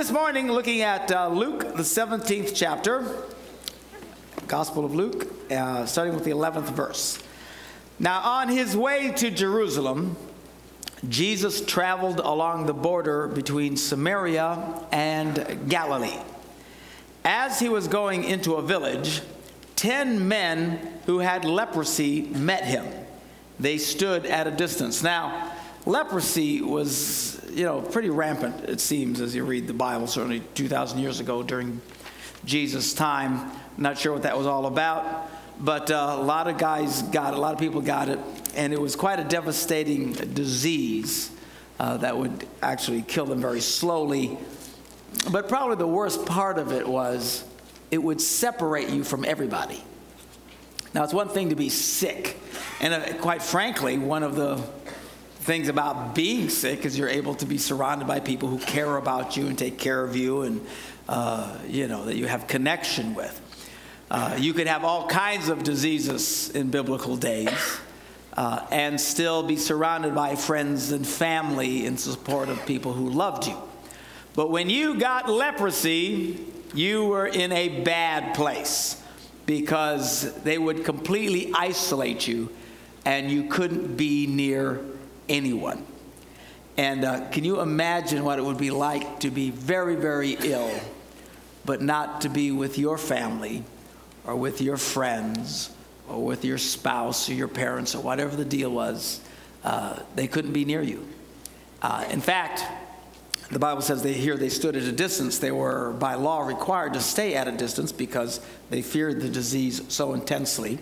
This morning, looking at uh, Luke, the 17th chapter, Gospel of Luke, uh, starting with the 11th verse. Now, on his way to Jerusalem, Jesus traveled along the border between Samaria and Galilee. As he was going into a village, ten men who had leprosy met him. They stood at a distance. Now, leprosy was you know, pretty rampant, it seems, as you read the Bible, certainly 2,000 years ago during Jesus' time. Not sure what that was all about, but uh, a lot of guys got it, a lot of people got it, and it was quite a devastating disease uh, that would actually kill them very slowly. But probably the worst part of it was it would separate you from everybody. Now, it's one thing to be sick, and uh, quite frankly, one of the things about being sick is you're able to be surrounded by people who care about you and take care of you and, uh, you know, that you have connection with. Uh, you could have all kinds of diseases in biblical days uh, and still be surrounded by friends and family in support of people who loved you. But when you got leprosy, you were in a bad place because they would completely isolate you and you couldn't be near anyone. And uh, can you imagine what it would be like to be very, very ill, but not to be with your family or with your friends or with your spouse or your parents or whatever the deal was? Uh, they couldn't be near you. Uh, in fact, the Bible says they here they stood at a distance. They were by law required to stay at a distance because they feared the disease so intensely.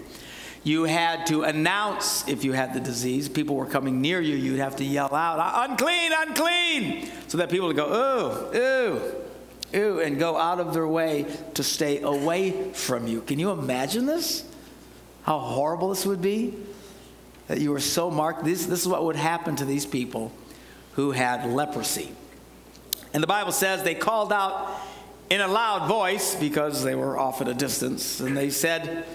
You had to announce if you had the disease. People were coming near you. You'd have to yell out, uh, unclean, unclean, so that people would go, ooh, ooh, ooh, and go out of their way to stay away from you. Can you imagine this? How horrible this would be? That you were so marked. This, this is what would happen to these people who had leprosy. And the Bible says they called out in a loud voice because they were off at a distance, and they said,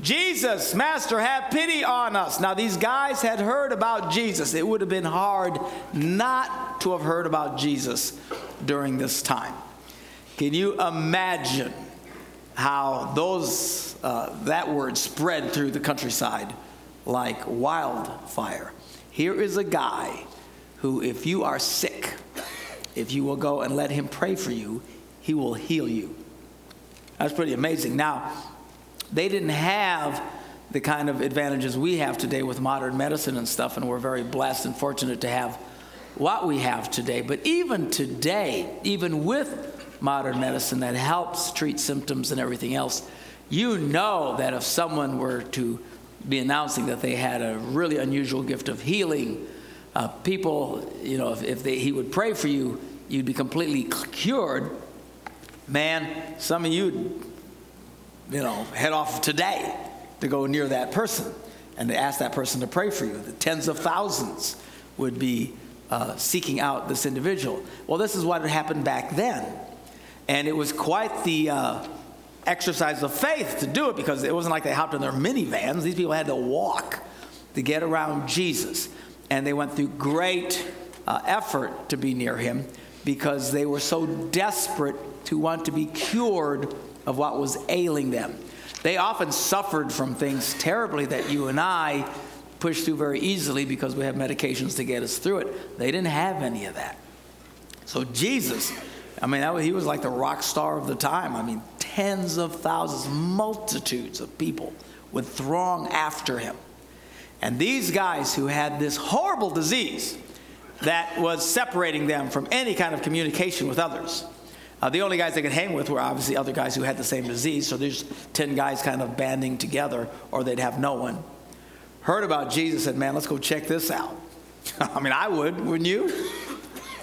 Jesus, Master, have pity on us. Now, these guys had heard about Jesus. It would have been hard not to have heard about Jesus during this time. Can you imagine how those, uh, that word spread through the countryside like wildfire? Here is a guy who, if you are sick, if you will go and let him pray for you, he will heal you. That's pretty amazing. Now, they didn't have the kind of advantages we have today with modern medicine and stuff, and we're very blessed and fortunate to have what we have today. But even today, even with modern medicine that helps treat symptoms and everything else, you know that if someone were to be announcing that they had a really unusual gift of healing, uh, people, you know, if, if they, he would pray for you, you'd be completely cured. Man, some of you you know, head off today to go near that person and to ask that person to pray for you. The tens of thousands would be uh, seeking out this individual. Well, this is what had happened back then. And it was quite the uh, exercise of faith to do it because it wasn't like they hopped in their minivans. These people had to walk to get around Jesus. And they went through great uh, effort to be near him because they were so desperate to want to be cured of what was ailing them. They often suffered from things terribly that you and I push through very easily because we have medications to get us through it. They didn't have any of that. So Jesus, I mean, he was like the rock star of the time. I mean, tens of thousands, multitudes of people would throng after him. And these guys who had this horrible disease that was separating them from any kind of communication with others, uh, the only guys they could hang with were obviously other guys who had the same disease. So there's 10 guys kind of banding together, or they'd have no one. Heard about Jesus, said, Man, let's go check this out. I mean, I would, wouldn't you?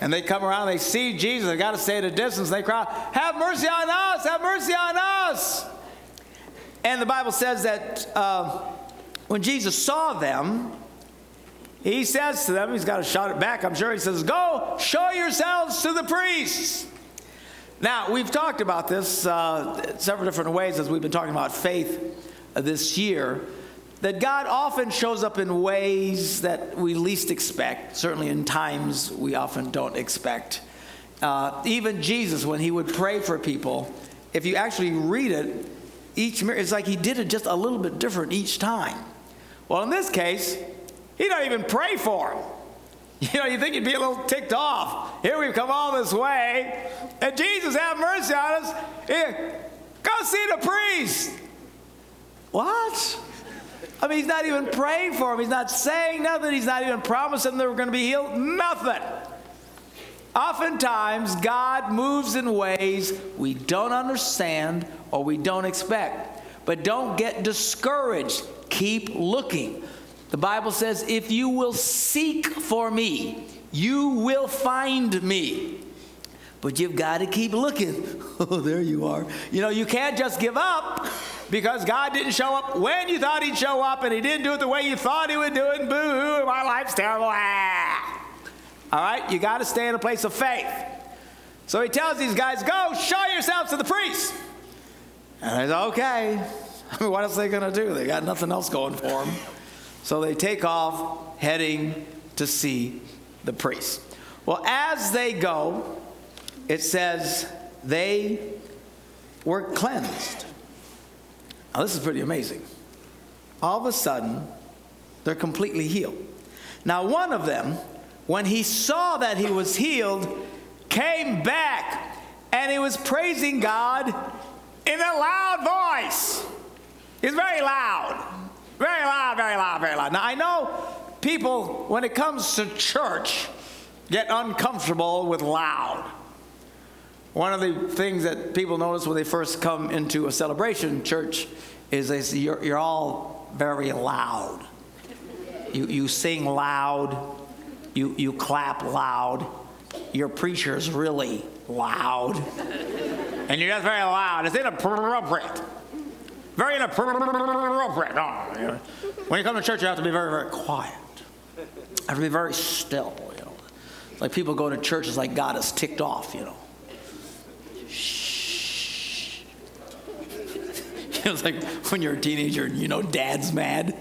And they come around, they see Jesus, they got to stay at a distance, they cry, Have mercy on us, have mercy on us. And the Bible says that uh, when Jesus saw them, he says to them, he's got to shout it back, I'm sure. He says, Go show yourselves to the priests. Now, we've talked about this uh, several different ways as we've been talking about faith uh, this year. That God often shows up in ways that we least expect, certainly in times we often don't expect. uh, even Jesus, when he would pray for people, if you actually read it, each it's like he did it just a little bit different each time. Well, in this case, he don't even pray for him. You know, you think you'd be a little ticked off. Here we've come all this way, and Jesus have mercy on us. Go see the priest. What? I mean, he's not even praying for him. He's not saying nothing. He's not even promising they were going to be healed. Nothing. Oftentimes, God moves in ways we don't understand or we don't expect. But don't get discouraged. Keep looking. The Bible says, if you will seek for me, you will find me. But you've got to keep looking. Oh, there you are. You know, you can't just give up because God didn't show up when you thought He'd show up and He didn't do it the way you thought He would do it. And Boo hoo, my life's terrible. Ah. All right, you got to stay in a place of faith. So He tells these guys, go show yourselves to the priest. And I said, okay. I mean, what else are they going to do? They got nothing else going for them. So they take off, heading to see the priest. Well, as they go, it says they were cleansed. Now, this is pretty amazing. All of a sudden, they're completely healed. Now, one of them, when he saw that he was healed, came back and he was praising God in a loud voice. He's very loud. Very loud, very loud, very loud. Now, I know people, when it comes to church, get uncomfortable with loud. One of the things that people notice when they first come into a celebration church is they say, you're, you're all very loud. You, you sing loud, you, you clap loud, your preacher's really loud, and you're just very loud. It's inappropriate. Very inappropriate. Oh. When you come to church, you have to be very, very quiet. You have to be very still, you know. It's like people go to church, it's like God is ticked off, you know. Shh. it's like when you're a teenager and you know dad's mad.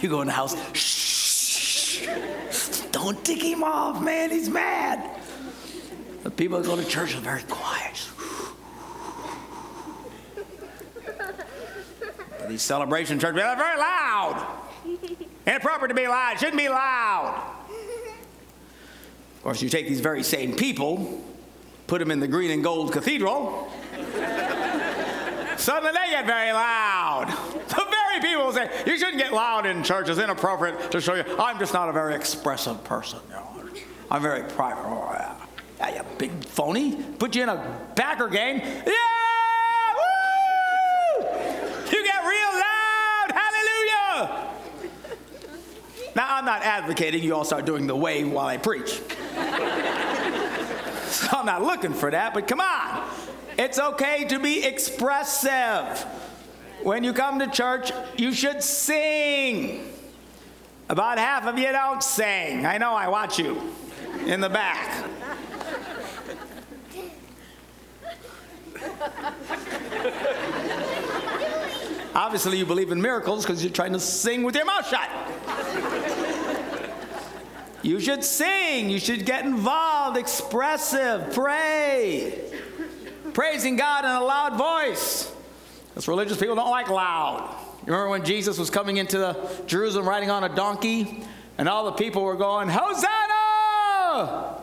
You go in the house, shh. Don't tick him off, man, he's mad. The people that go to church are very quiet. These celebration churches, they're very loud. Inappropriate to be loud. Shouldn't be loud. Of course, you take these very same people, put them in the green and gold cathedral. Suddenly they get very loud. The very people say, you shouldn't get loud in church. It's inappropriate to show you. I'm just not a very expressive person. You know. I'm very private. Oh, yeah. yeah, you big phony. Put you in a Packer game. Yeah! Now, I'm not advocating you all start doing the wave while I preach. so I'm not looking for that, but come on. It's okay to be expressive. When you come to church, you should sing. About half of you don't sing. I know, I watch you in the back. Obviously, you believe in miracles because you're trying to sing with your mouth shut. You should sing. You should get involved, expressive, pray. Praising God in a loud voice. Because religious people don't like loud. You remember when Jesus was coming into Jerusalem riding on a donkey, and all the people were going, Hosanna!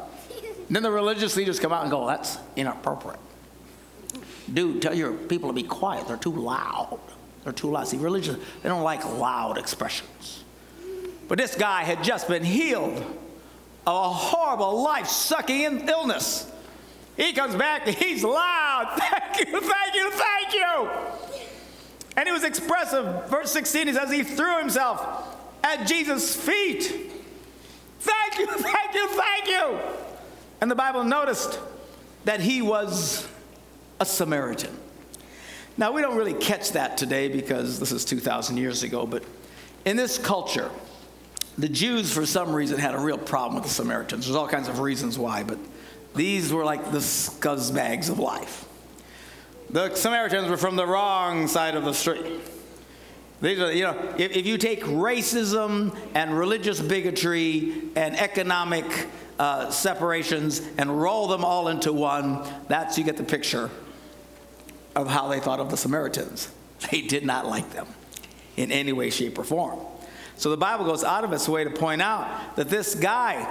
then the religious leaders come out and go, That's inappropriate. Dude, tell your people to be quiet. They're too loud. They're too loud. See, religious, they don't like loud expressions. But this guy had just been healed of a horrible life sucking illness. He comes back he's loud. Thank you, thank you, thank you. And he was expressive. Verse 16, he says, he threw himself at Jesus' feet. Thank you, thank you, thank you. And the Bible noticed that he was a Samaritan. Now, we don't really catch that today because this is 2,000 years ago, but in this culture, the Jews, for some reason, had a real problem with the Samaritans. There's all kinds of reasons why, but these were like the scuzzbags of life. The Samaritans were from the wrong side of the street. These are, you know, if, if you take racism and religious bigotry and economic uh, separations and roll them all into one. That's, you get the picture of how they thought of the Samaritans. They did not like them in any way, shape, or form. So the Bible goes out of its way to point out that this guy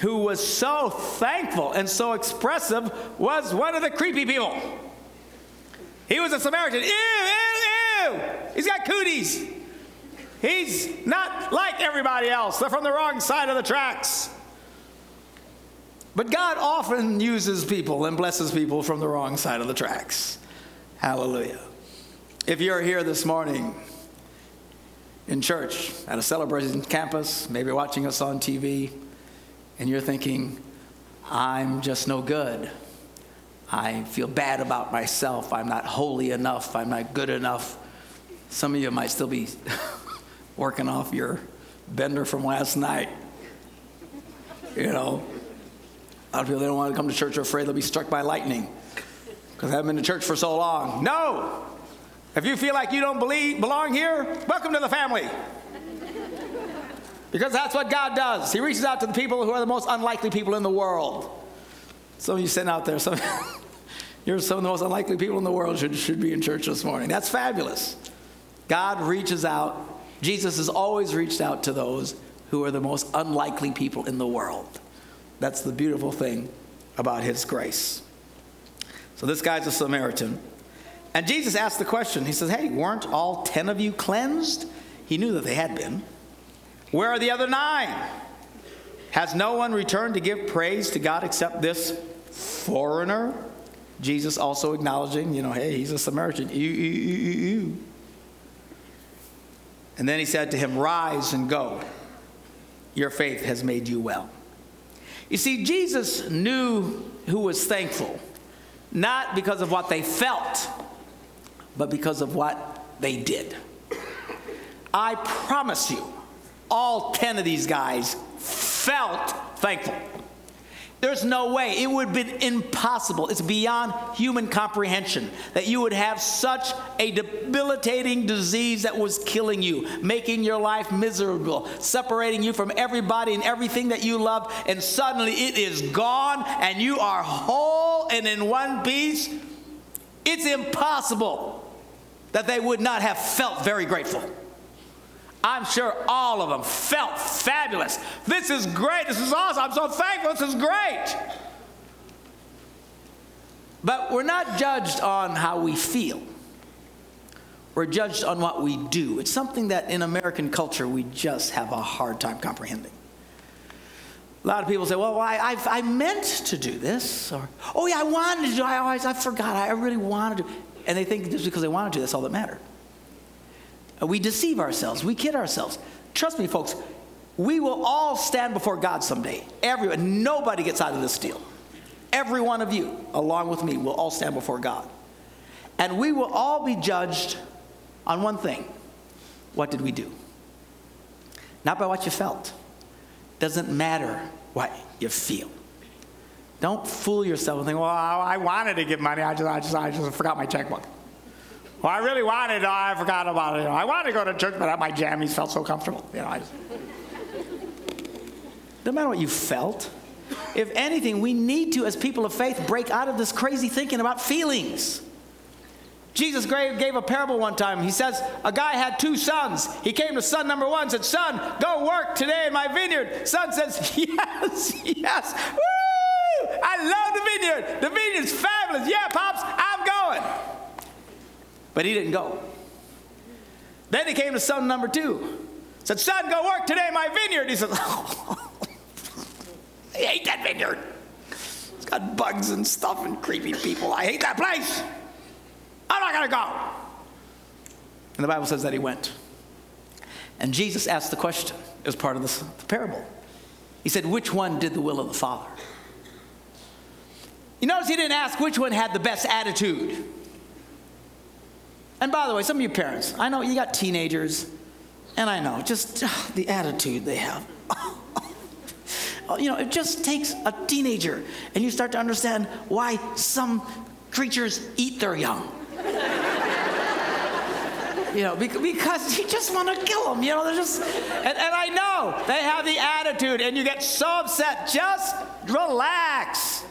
who was so thankful and so expressive was one of the creepy people. He was a Samaritan. Ew, ew, ew. He's got cooties. He's not like everybody else. They're from the wrong side of the tracks. But God often uses people and blesses people from the wrong side of the tracks. Hallelujah. If you're here this morning in church at a celebration campus, maybe watching us on TV, and you're thinking, I'm just no good. I feel bad about myself. I'm not holy enough. I'm not good enough. Some of you might still be working off your bender from last night. You know, a lot of people they don't want to come to church are afraid they'll be struck by lightning because they haven't been to church for so long. No, if you feel like you don't believe, belong here, welcome to the family. Because that's what God does. He reaches out to the people who are the most unlikely people in the world. Some of you sitting out there, some, you're some of the most unlikely people in the world should, should be in church this morning. That's fabulous. God reaches out. Jesus has always reached out to those who are the most unlikely people in the world. That's the beautiful thing about his grace. So this guy's a Samaritan. And Jesus asked the question. He says, Hey, weren't all 10 of you cleansed? He knew that they had been. Where are the other nine? Has no one returned to give praise to God except this foreigner? Jesus also acknowledging, you know, hey, he's a Samaritan. Ew, ew, ew. And then he said to him, Rise and go. Your faith has made you well. You see, Jesus knew who was thankful, not because of what they felt, but because of what they did. I promise you, all 10 of these guys felt thankful. There's no way. It would have been impossible. It's beyond human comprehension that you would have such a debilitating disease that was killing you, making your life miserable, separating you from everybody and everything that you love, and suddenly it is gone and you are whole and in one piece. It's impossible that they would not have felt very grateful. I'm sure all of them felt fabulous. This is great. This is awesome. I'm so thankful. This is great. But we're not judged on how we feel. We're judged on what we do. It's something that in American culture we just have a hard time comprehending. A lot of people say, well, I, I, I meant to do this. Or, oh, yeah, I wanted to do I always, I forgot. I really wanted to. And they think just because they wanted to, that's all that mattered. Uh, we deceive ourselves, we kid ourselves. Trust me, folks, we will all stand before God someday. Everyone, nobody gets out of this deal. Every one of you, along with me, will all stand before God. And we will all be judged on one thing what did we do? Not by what you felt. Doesn't matter what you feel. Don't fool yourself and think, well, I wanted to give money, I just, I just, I just forgot my checkbook. Well, I really wanted, oh, I forgot about it. You know, I wanted to go to church, but my jammies felt so comfortable. You know, I just... No matter what you felt, if anything, we need to, as people of faith, break out of this crazy thinking about feelings. Jesus gave a parable one time. He says, A guy had two sons. He came to son number one, said, Son, go work today in my vineyard. Son says, Yes, yes. Woo! I love the vineyard. The vineyard's fabulous. Yeah, Pops, I'm going. But he didn't go. Then he came to son number two. Said, Son, go work today in my vineyard. He said, oh, I hate that vineyard. It's got bugs and stuff and creepy people. I hate that place. I'm not going to go. And the Bible says that he went. And Jesus asked the question as part of this, the parable. He said, Which one did the will of the Father? You notice he didn't ask which one had the best attitude. And by the way, some of you parents, I know you got teenagers, and I know just the attitude they have. you know, it just takes a teenager, and you start to understand why some creatures eat their young. You know, because you just want to kill them. You know, they're just, and, and I know they have the attitude, and you get so upset. Just relax.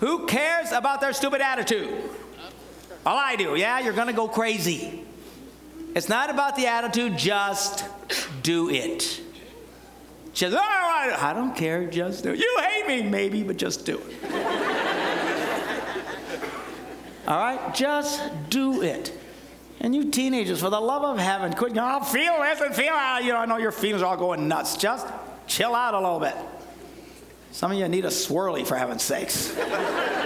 Who cares about their stupid attitude? All I do, yeah, you're going to go crazy. It's not about the attitude, just do it. Just, oh, I don't care, just do it. You hate me, maybe, but just do it. All right, just do it. And you teenagers, for the love of heaven, quit I'll feel this and feel that. You know, I know your feelings are all going nuts. Just chill out a little bit. Some of you need a swirly, for heaven's sakes.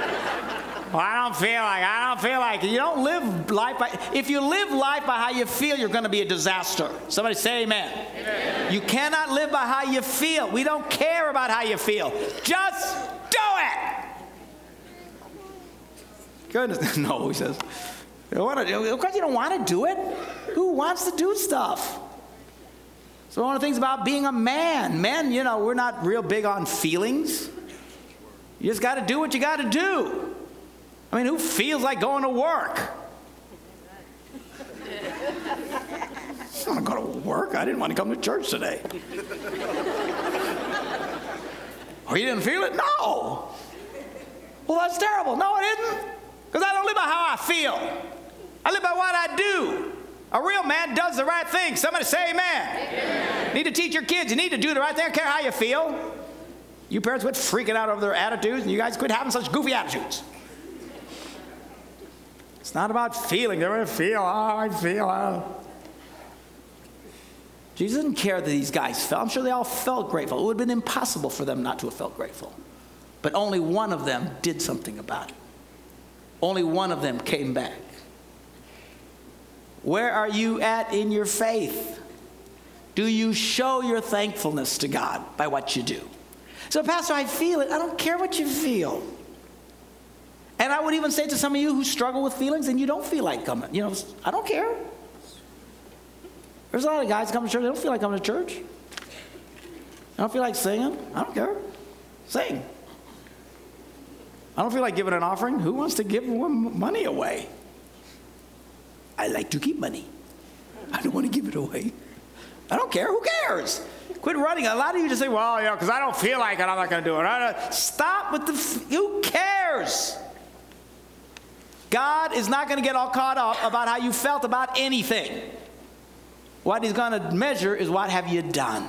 well, I don't feel like, I don't feel like. You don't live life by, if you live life by how you feel, you're going to be a disaster. Somebody say amen. amen. You cannot live by how you feel. We don't care about how you feel. Just do it. Goodness, no, he says. You don't want to, Of course, you don't want to do it. Who wants to do stuff? So, one of the things about being a man, men, you know, we're not real big on feelings. You just got to do what you got to do. I mean, who feels like going to work? I'm going to work. I didn't want to come to church today. oh, you didn't feel it? No. Well, that's terrible. No, it isn't. Because I don't live by how I feel. I live by what I do. A real man does the right thing. Somebody say amen. amen. Need to teach your kids. You need to do the right thing. I don't care how you feel. You parents quit freaking out over their attitudes, and you guys quit having such goofy attitudes. It's not about feeling. They don't feel. Oh, I feel. Oh. Jesus didn't care that these guys felt. I'm sure they all felt grateful. It would have been impossible for them not to have felt grateful. But only one of them did something about it. Only one of them came back. Where are you at in your faith? Do you show your thankfulness to God by what you do? So, Pastor, I feel it. I don't care what you feel. And I would even say to some of you who struggle with feelings and you don't feel like coming, you know, I don't care. There's a lot of guys coming to church, they don't feel like coming to church. I don't feel like singing. I don't care. Sing. I don't feel like giving an offering. Who wants to give money away? I like to keep money. I don't want to give it away. I don't care. Who cares? Quit running. A lot of you just say, well, yeah, because I don't feel like it, I'm not going to do it. Stop with the, f- who cares? God is not going to get all caught up about how you felt about anything. What he's going to measure is what have you done?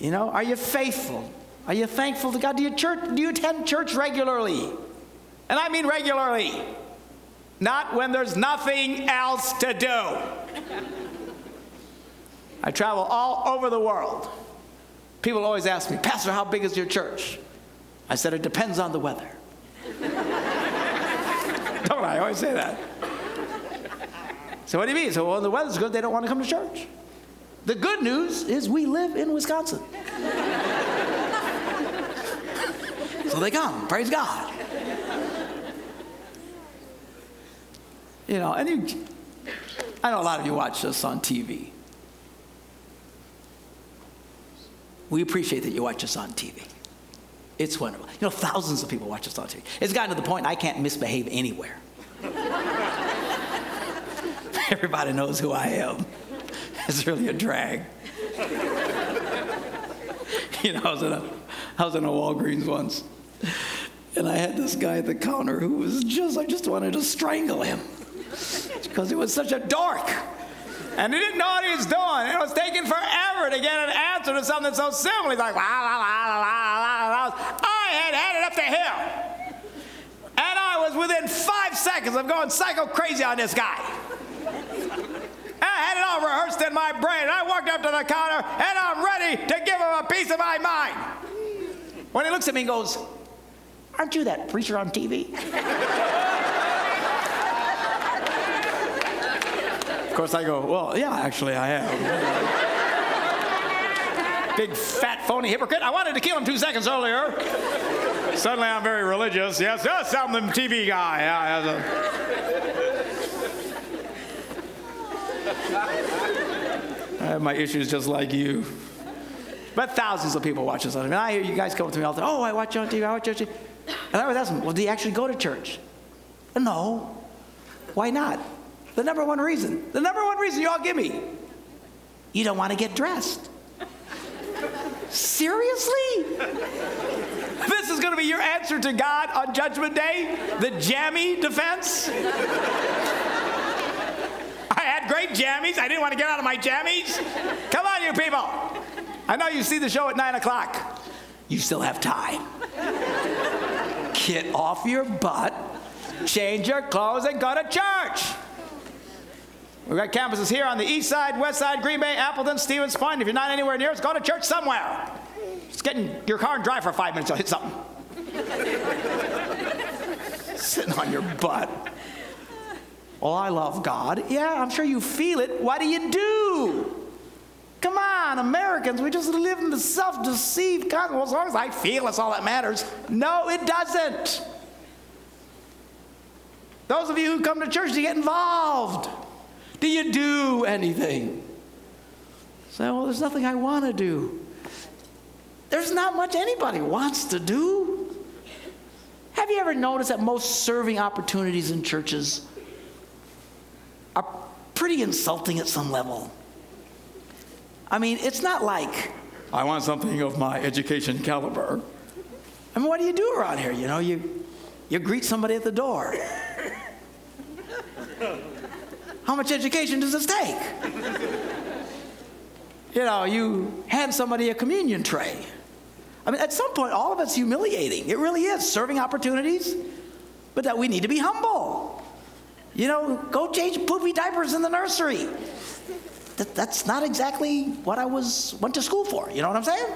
You know, are you faithful? Are you thankful to God? Do you, church, do you attend church regularly? And I mean regularly not when there's nothing else to do. I travel all over the world. People always ask me, Pastor, how big is your church? I said, it depends on the weather. Don't I always say that? So, what do you mean? So, when the weather's good, they don't want to come to church. The good news is we live in Wisconsin. so they come, praise God. You know, and you, I know a lot of you watch us on TV. We appreciate that you watch us on TV. It's wonderful. You know, thousands of people watch us on TV. It's gotten to the point I can't misbehave anywhere. Everybody knows who I am. It's really a drag. you know, I was in a, I was in a Walgreens once, and I had this guy at the counter who was just, I just wanted to strangle him because he was such a dork. And he didn't know what he was doing. It was taking forever to get an answer to something so simple. He's like, la, la, la, la, la, la. I had And I was within five seconds of going psycho crazy on this guy. And I had it all rehearsed in my brain. I walked up to the counter and I'm ready to give him a piece of my mind. When he looks at me and goes, Aren't you that preacher on TV? Of course, I go, well, yeah, actually, I am. Big fat phony hypocrite. I wanted to kill him two seconds earlier. Suddenly, I'm very religious. Yes, yes, I'm the TV guy. I have my issues just like you. But thousands of people watch this. I mean, I hear you guys come up to me all the time. Oh, I watch you on TV. I watch you on TV. And I was asking, well, do you actually go to church? No. Why not? The number one reason. The number one reason you all give me. You don't want to get dressed. Seriously? This is going to be your answer to God on Judgment Day? The jammy defense? I had great jammies. I didn't want to get out of my jammies. Come on, you people. I know you see the show at 9 o'clock. You still have time. Get off your butt, change your clothes, and go to church. We've got campuses here on the east side, west side, Green Bay, Appleton, Stevens Point. If you're not anywhere near us, go to church somewhere. Just get in your car and drive for five minutes, you'll hit something. Sitting on your butt. Well, I love God. Yeah, I'm sure you feel it. What do you do? Come on, Americans, we just live in the self deceived God. Well, as long as I feel it's all that matters. No, it doesn't. Those of you who come to church, do you get involved? Do you do anything? Say, well, there's nothing I want to do. There's not much anybody wants to do. Have you ever noticed that most serving opportunities in churches are pretty insulting at some level? I mean, it's not like, I want something of my education caliber. I mean, what do you do around here? You know, you, you greet somebody at the door. How much education does this take? you know, you hand somebody a communion tray. I mean, at some point, all of it's humiliating. It really is. Serving opportunities, but that we need to be humble. You know, go change poopy diapers in the nursery. That, that's not exactly what I was went to school for. You know what I'm saying?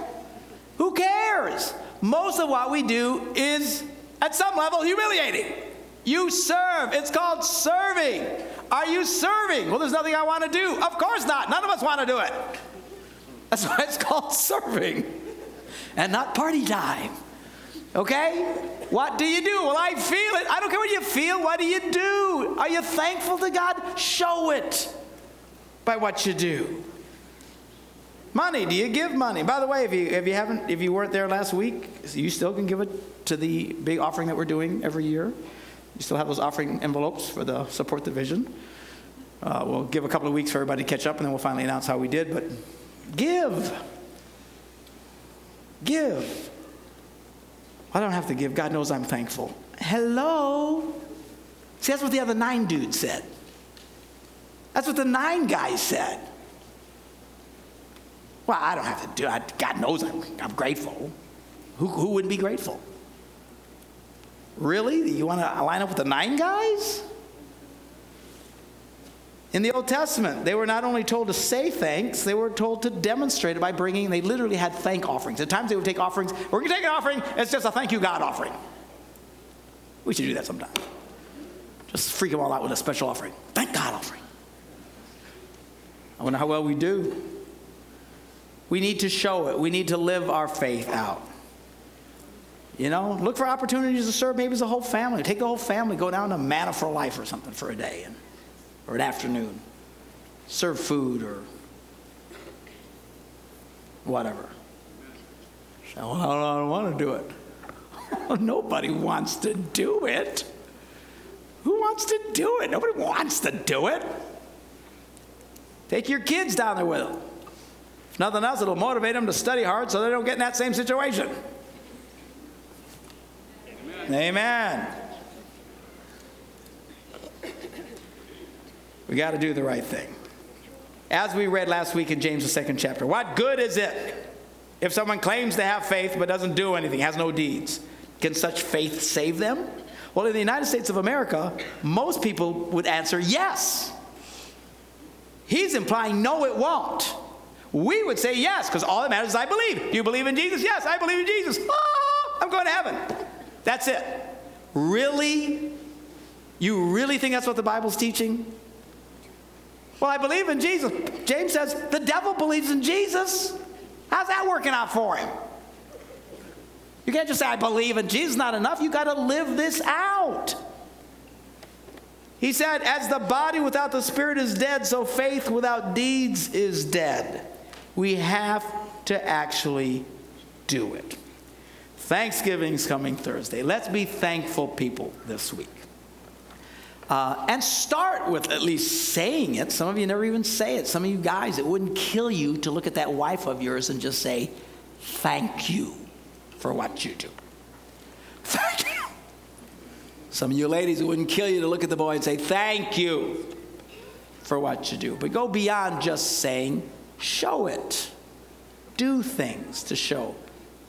Who cares? Most of what we do is, at some level, humiliating. You serve. It's called serving. Are you serving? Well, there's nothing I want to do. Of course not. None of us want to do it. That's why it's called serving and not party time. Okay? What do you do? Well, I feel it. I don't care what you feel. What do you do? Are you thankful to God? Show it by what you do. Money, do you give money? By the way, if you, if you haven't, if you weren't there last week, you still can give it to the big offering that we're doing every year. You still have those offering envelopes for the support the vision. Uh, we'll give a couple of weeks for everybody to catch up, and then we'll finally announce how we did. But give. Give. I don't have to give. God knows I'm thankful. Hello. See, that's what the other nine dudes said. That's what the nine guys said. Well, I don't have to do it. God knows I'm, I'm grateful. Who, who wouldn't be grateful? Really? You want to line up with the nine guys? In the Old Testament, they were not only told to say thanks, they were told to demonstrate it by bringing, they literally had thank offerings. At times they would take offerings. We're going to take an offering, it's just a thank you, God offering. We should do that sometime. Just freak them all out with a special offering. Thank God offering. I wonder how well we do. We need to show it, we need to live our faith out. You know, look for opportunities to serve maybe as a whole family. Take the whole family, go down to Manna for Life or something for a day. And or an afternoon. Serve food or whatever. So, well, I don't want to do it. Nobody wants to do it. Who wants to do it? Nobody wants to do it. Take your kids down there with them. If nothing else, it'll motivate them to study hard so they don't get in that same situation. Amen. Amen. We got to do the right thing. As we read last week in James, the second chapter, what good is it if someone claims to have faith but doesn't do anything, has no deeds? Can such faith save them? Well, in the United States of America, most people would answer yes. He's implying no, it won't. We would say yes, because all that matters is I believe. Do you believe in Jesus? Yes, I believe in Jesus. Oh, I'm going to heaven. That's it. Really? You really think that's what the Bible's teaching? Well, I believe in Jesus. James says the devil believes in Jesus. How's that working out for him? You can't just say, I believe in Jesus, not enough. You got to live this out. He said, As the body without the spirit is dead, so faith without deeds is dead. We have to actually do it. Thanksgiving's coming Thursday. Let's be thankful people this week. Uh, and start with at least saying it. Some of you never even say it. Some of you guys, it wouldn't kill you to look at that wife of yours and just say, Thank you for what you do. Thank you. Some of you ladies, it wouldn't kill you to look at the boy and say, Thank you for what you do. But go beyond just saying, show it. Do things to show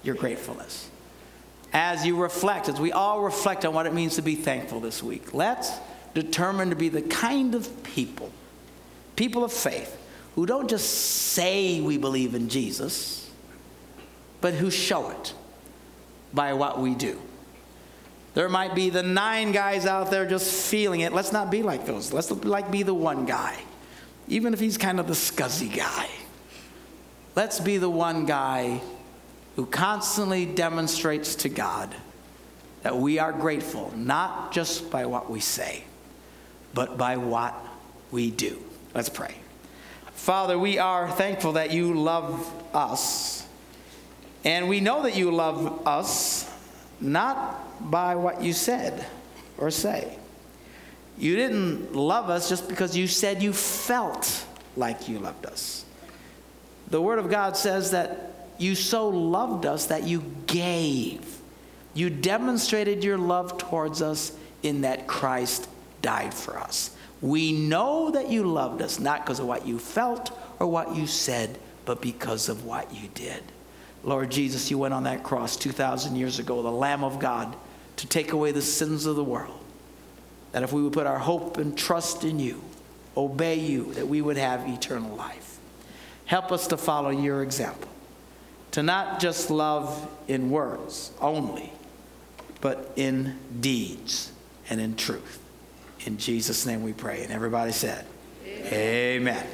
your gratefulness. As you reflect, as we all reflect on what it means to be thankful this week, let's determine to be the kind of people, people of faith, who don't just say we believe in Jesus, but who show it by what we do. There might be the nine guys out there just feeling it. Let's not be like those. Let's like be the one guy, even if he's kind of the scuzzy guy. Let's be the one guy who constantly demonstrates to God that we are grateful, not just by what we say, but by what we do. Let's pray. Father, we are thankful that you love us. And we know that you love us not by what you said or say. You didn't love us just because you said you felt like you loved us. The Word of God says that you so loved us that you gave. You demonstrated your love towards us in that Christ died for us. We know that you loved us not because of what you felt or what you said, but because of what you did. Lord Jesus, you went on that cross 2,000 years ago, the Lamb of God, to take away the sins of the world. That if we would put our hope and trust in you, obey you, that we would have eternal life. Help us to follow your example, to not just love in words only, but in deeds and in truth. In Jesus' name we pray. And everybody said, Amen. Amen.